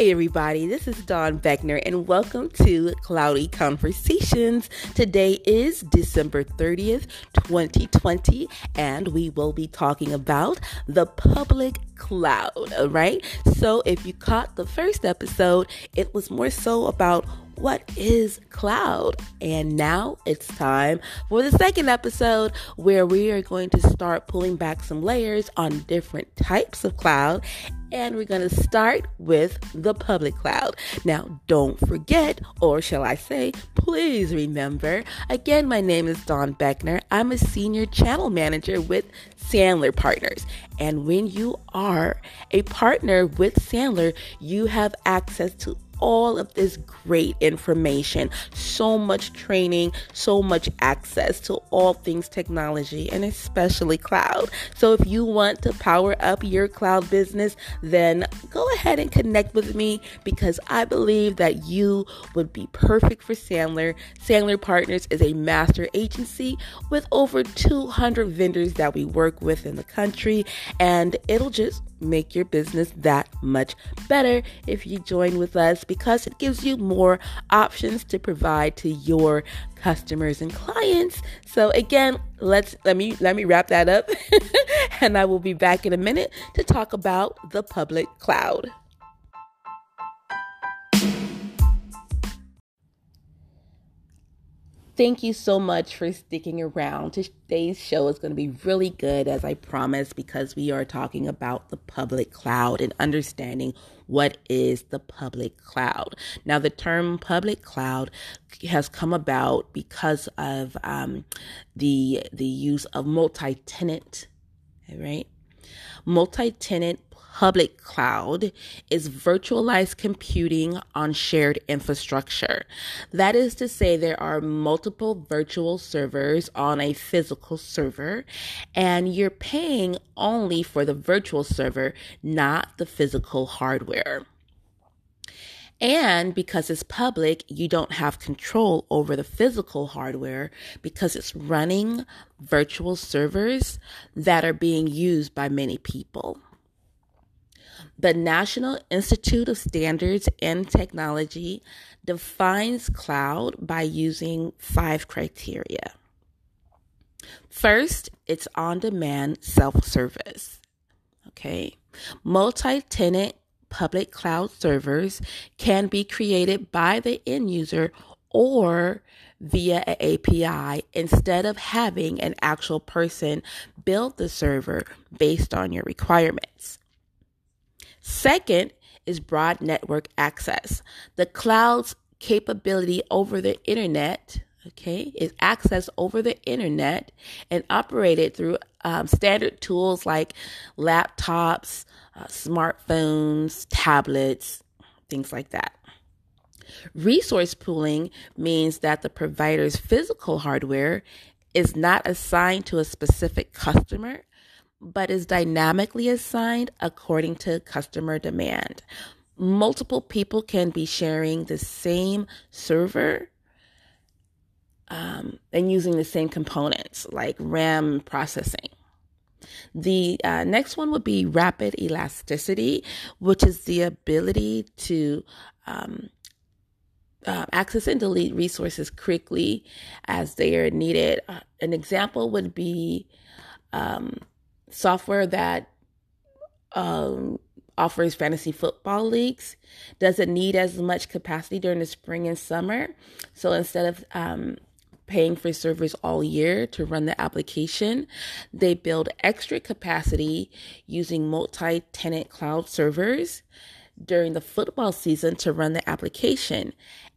Hey, everybody, this is Dawn Beckner, and welcome to Cloudy Conversations. Today is December 30th, 2020, and we will be talking about the public cloud. All right, so if you caught the first episode, it was more so about what is cloud? And now it's time for the second episode where we are going to start pulling back some layers on different types of cloud. And we're going to start with the public cloud. Now, don't forget, or shall I say, please remember again, my name is Dawn Beckner. I'm a senior channel manager with Sandler Partners. And when you are a partner with Sandler, you have access to all of this great information, so much training, so much access to all things technology and especially cloud. So if you want to power up your cloud business, then go ahead and connect with me because I believe that you would be perfect for Sandler. Sandler Partners is a master agency with over 200 vendors that we work with in the country, and it'll just make your business that much better if you join with us because it gives you more options to provide to your customers and clients. So again, let's let me let me wrap that up and I will be back in a minute to talk about the public cloud. Thank you so much for sticking around. Today's show is going to be really good, as I promised, because we are talking about the public cloud and understanding what is the public cloud. Now, the term public cloud has come about because of um, the the use of multi-tenant, right? Multi-tenant public cloud is virtualized computing on shared infrastructure. That is to say, there are multiple virtual servers on a physical server, and you're paying only for the virtual server, not the physical hardware. And because it's public, you don't have control over the physical hardware because it's running virtual servers that are being used by many people. The National Institute of Standards and Technology defines cloud by using five criteria. First, it's on demand self service. Okay. Multi tenant public cloud servers can be created by the end user or via an API instead of having an actual person build the server based on your requirements. Second is broad network access. The cloud's capability over the internet, okay, is access over the internet and operated through um, standard tools like laptops, uh, smartphones, tablets, things like that. Resource pooling means that the provider's physical hardware is not assigned to a specific customer, but is dynamically assigned according to customer demand. Multiple people can be sharing the same server um, and using the same components like RAM processing. The uh, next one would be rapid elasticity, which is the ability to um, uh, access and delete resources quickly as they are needed. Uh, an example would be um, software that um, offers fantasy football leagues doesn't need as much capacity during the spring and summer. So instead of um, paying for servers all year to run the application, they build extra capacity using multi tenant cloud servers during the football season to run the application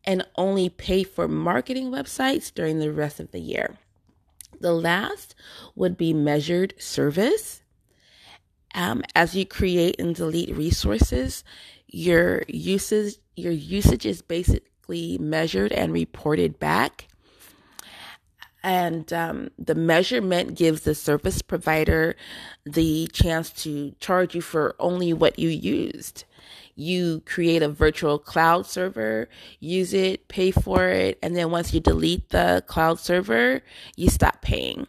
and only pay for marketing websites during the rest of the year. The last would be measured service. Um, as you create and delete resources, your usage your usage is basically measured and reported back. And um, the measurement gives the service provider the chance to charge you for only what you used you create a virtual cloud server, use it, pay for it, and then once you delete the cloud server, you stop paying.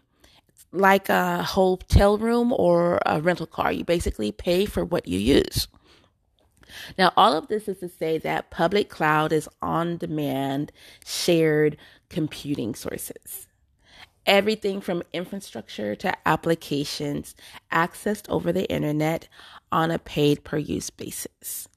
Like a hotel room or a rental car, you basically pay for what you use. Now, all of this is to say that public cloud is on demand, shared computing sources. Everything from infrastructure to applications accessed over the internet on a paid per use basis.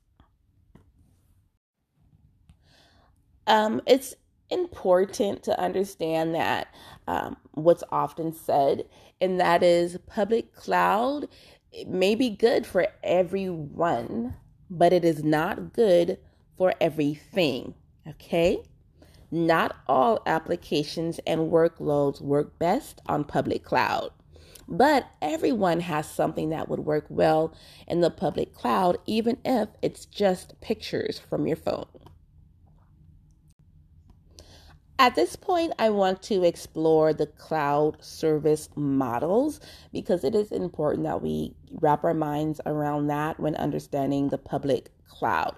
Um, it's important to understand that um, what's often said, and that is public cloud may be good for everyone, but it is not good for everything. Okay? Not all applications and workloads work best on public cloud, but everyone has something that would work well in the public cloud, even if it's just pictures from your phone. At this point, I want to explore the cloud service models because it is important that we wrap our minds around that when understanding the public cloud.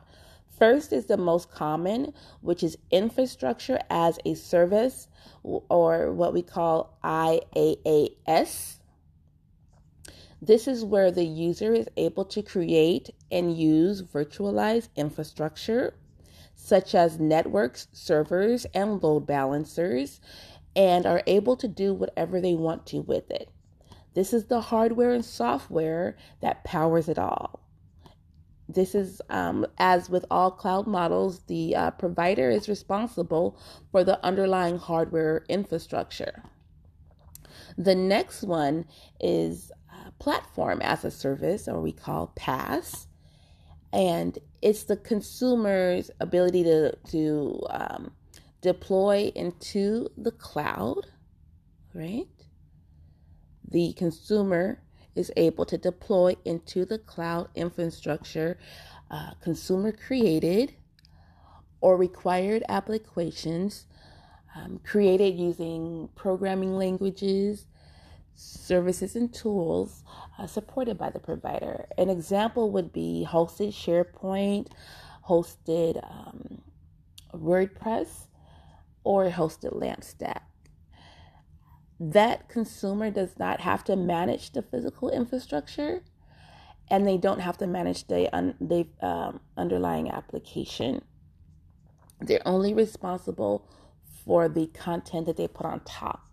First is the most common, which is infrastructure as a service or what we call IaaS. This is where the user is able to create and use virtualized infrastructure such as networks, servers, and load balancers, and are able to do whatever they want to with it. This is the hardware and software that powers it all. This is, um, as with all cloud models, the uh, provider is responsible for the underlying hardware infrastructure. The next one is uh, platform as a service, or we call PaaS and it's the consumer's ability to to um, deploy into the cloud, right? The consumer is able to deploy into the cloud infrastructure, uh, consumer created or required applications um, created using programming languages, services, and tools uh, supported by the provider. An example would be hosted SharePoint, hosted um, WordPress, or hosted LampStack. That consumer does not have to manage the physical infrastructure, and they don't have to manage the, un- the um, underlying application. They're only responsible for the content that they put on top.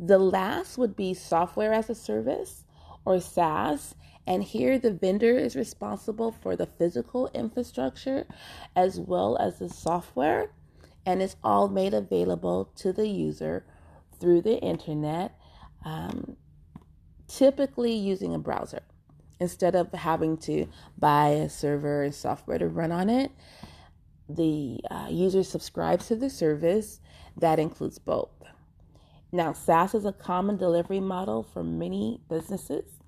The last would be software as a service or SaaS. And here the vendor is responsible for the physical infrastructure as well as the software. And it's all made available to the user through the internet, um, typically using a browser. Instead of having to buy a server and software to run on it, the uh, user subscribes to the service that includes both. Now, SaaS is a common delivery model for many businesses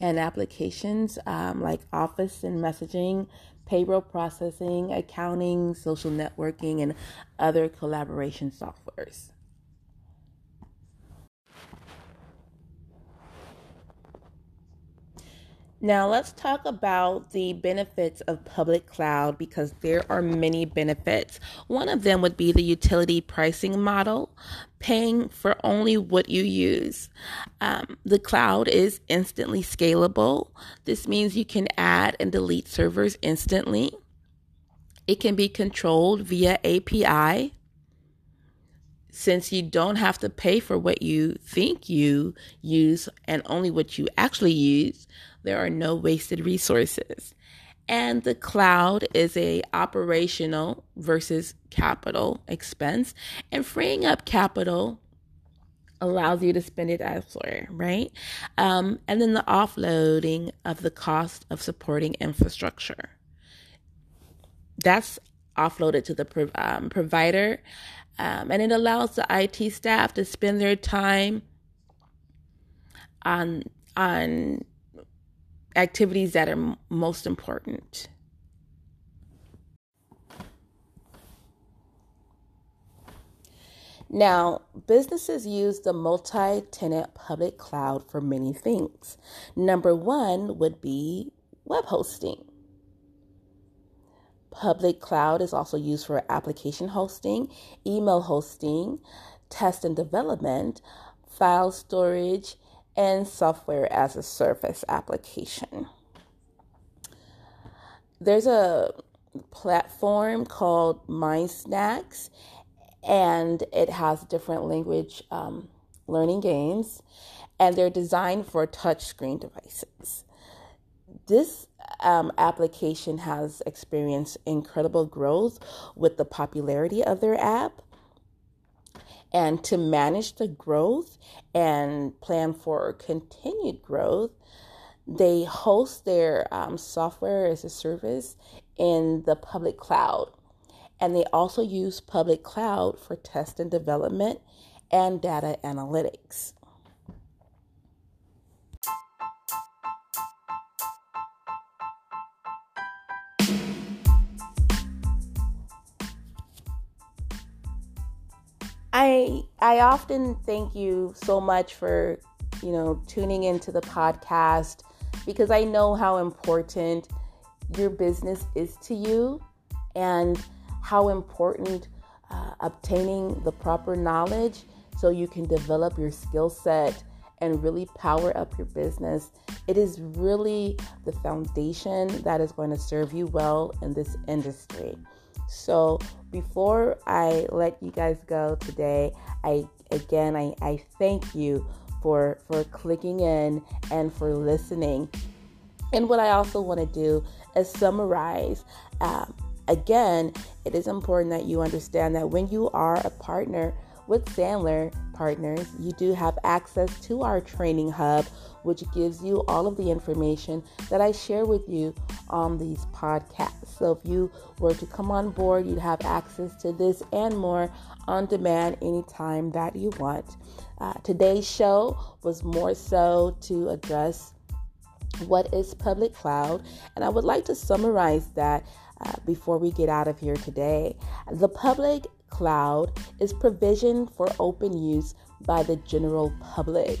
and applications um, like office and messaging, payroll processing, accounting, social networking, and other collaboration softwares. Now, let's talk about the benefits of public cloud because there are many benefits. One of them would be the utility pricing model, paying for only what you use. Um, the cloud is instantly scalable. This means you can add and delete servers instantly. It can be controlled via API since you don't have to pay for what you think you use and only what you actually use there are no wasted resources. And the cloud is a operational versus capital expense, and freeing up capital allows you to spend it elsewhere, right? Um, and then the offloading of the cost of supporting infrastructure. That's offloaded to the um, provider, um, and it allows the IT staff to spend their time on on activities that are most important. Now, businesses use the multi tenant public cloud for many things. Number one would be web hosting. Public cloud is also used for application hosting, email hosting, test and development, file storage, and software as a service application. there's a platform called MindSnacks, and it has different language um, learning games, and they're designed for touchscreen devices. This um, application has experienced incredible growth with the popularity of their app. And to manage the growth and plan for continued growth, they host their um, software as a service in the public cloud. And they also use public cloud for test and development and data analytics. I I often thank you so much for, you know, tuning into the podcast because I know how important your business is to you and how important uh, obtaining the proper knowledge so you can develop your skill set and really power up your business. It is really the foundation that is going to serve you well in this industry. So, before I let you guys go today, I again I, I thank you for for clicking in and for listening. And what I also want to do is summarize. Um, again, it is important that you understand that when you are a partner with Sandler Partners, you do have access to our training hub, which gives you all of the information that I share with you on these podcasts. So if you were to come on board, you'd have access to this and more on demand anytime that you want. Uh, today's show was more so to address what is public cloud, and I would like to summarize that uh, before we get out of here today. The public cloud is provision for open use by the general public.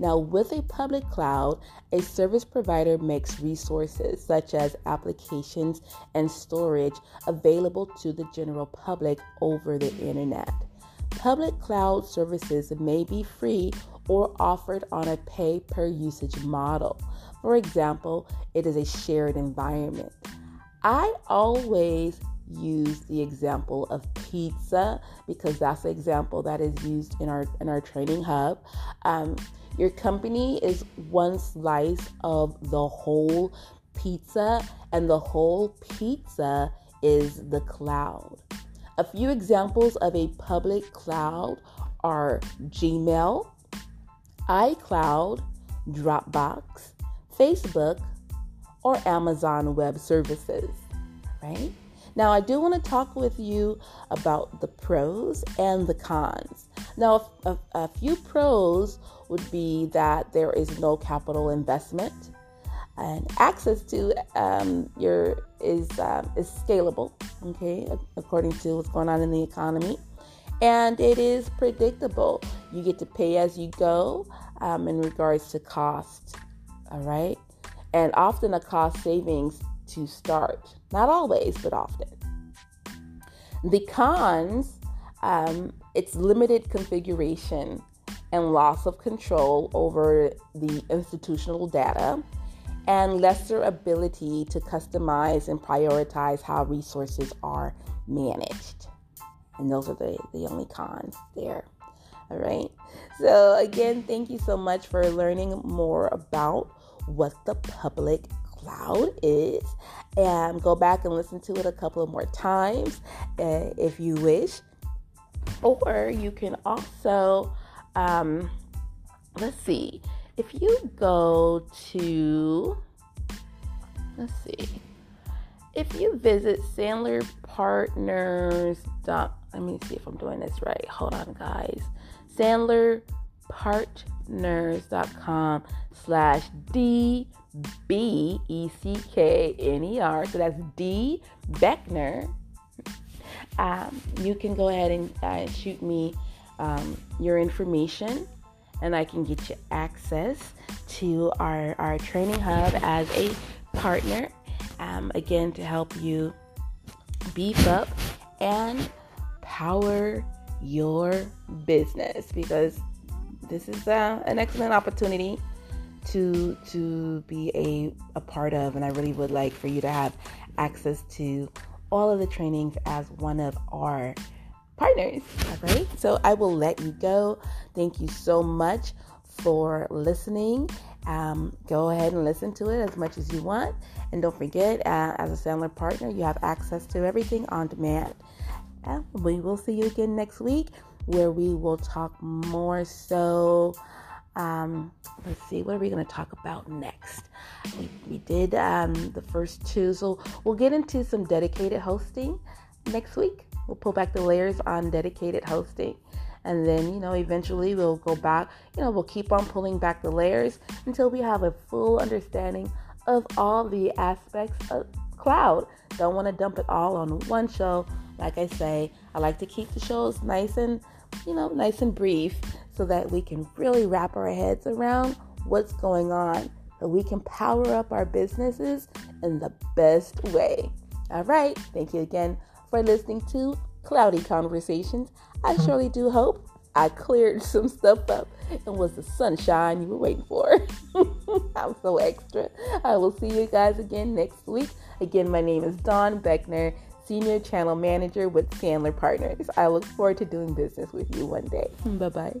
Now, with a public cloud, a service provider makes resources such as applications and storage available to the general public over the internet. Public cloud services may be free or offered on a pay per usage model. For example, it is a shared environment. I always use the example of pizza because that's the example that is used in our in our training hub. Um, your company is one slice of the whole pizza, and the whole pizza is the cloud. A few examples of a public cloud are Gmail, iCloud, Dropbox, Facebook, or Amazon Web Services, right? Now, I do want to talk with you about the pros and the cons. Now, a, a, few pros would be that there is no capital investment, and access to um, your is uh, is scalable. Okay, according to what's going on in the economy, and it is predictable. You get to pay as you go um, in regards to cost. All right, and often a cost savings to start. Not always, but often. The cons, um, it's limited configuration and loss of control over the institutional data and lesser ability to customize and prioritize how resources are managed. And those are the, the only cons there. All right. So, again, thank you so much for learning more about what the public cloud is. And go back and listen to it a couple of more times uh, if you wish. Or you can also, um, let's see, if you go to, let's see, if you visit Sandler Partners. Let me see if I'm doing this right. Hold on, guys. Sandler Partners.com slash D B E C K N E R. So that's D Beckner. Um, you can go ahead and uh, shoot me um, your information and I can get you access to our, our training hub as a partner. Um, again, to help you beef up and power your business because this is uh, an excellent opportunity to to be a, a part of and I really would like for you to have access to all of the trainings as one of our partners. All right. So I will let you go. Thank you so much for listening. Um, go ahead and listen to it as much as you want. And don't forget, uh, as a Sandler partner, you have access to everything on demand. And we will see you again next week where we will talk more so. Um, let's see, what are we going to talk about next? We, we did um, the first two, so we'll get into some dedicated hosting next week. We'll pull back the layers on dedicated hosting. And then, you know, eventually we'll go back, you know, we'll keep on pulling back the layers until we have a full understanding of all the aspects of cloud. Don't want to dump it all on one show. Like I say, I like to keep the shows nice and, you know, nice and brief so that we can really wrap our heads around what's going on so we can power up our businesses in the best way. All right. Thank you again for listening to Cloudy Conversations. I surely do hope I cleared some stuff up and was the sunshine you were waiting for. I'm so extra. I will see you guys again next week. Again, my name is Dawn Beckner, Senior Channel Manager with Sandler Partners. I look forward to doing business with you one day. Bye bye.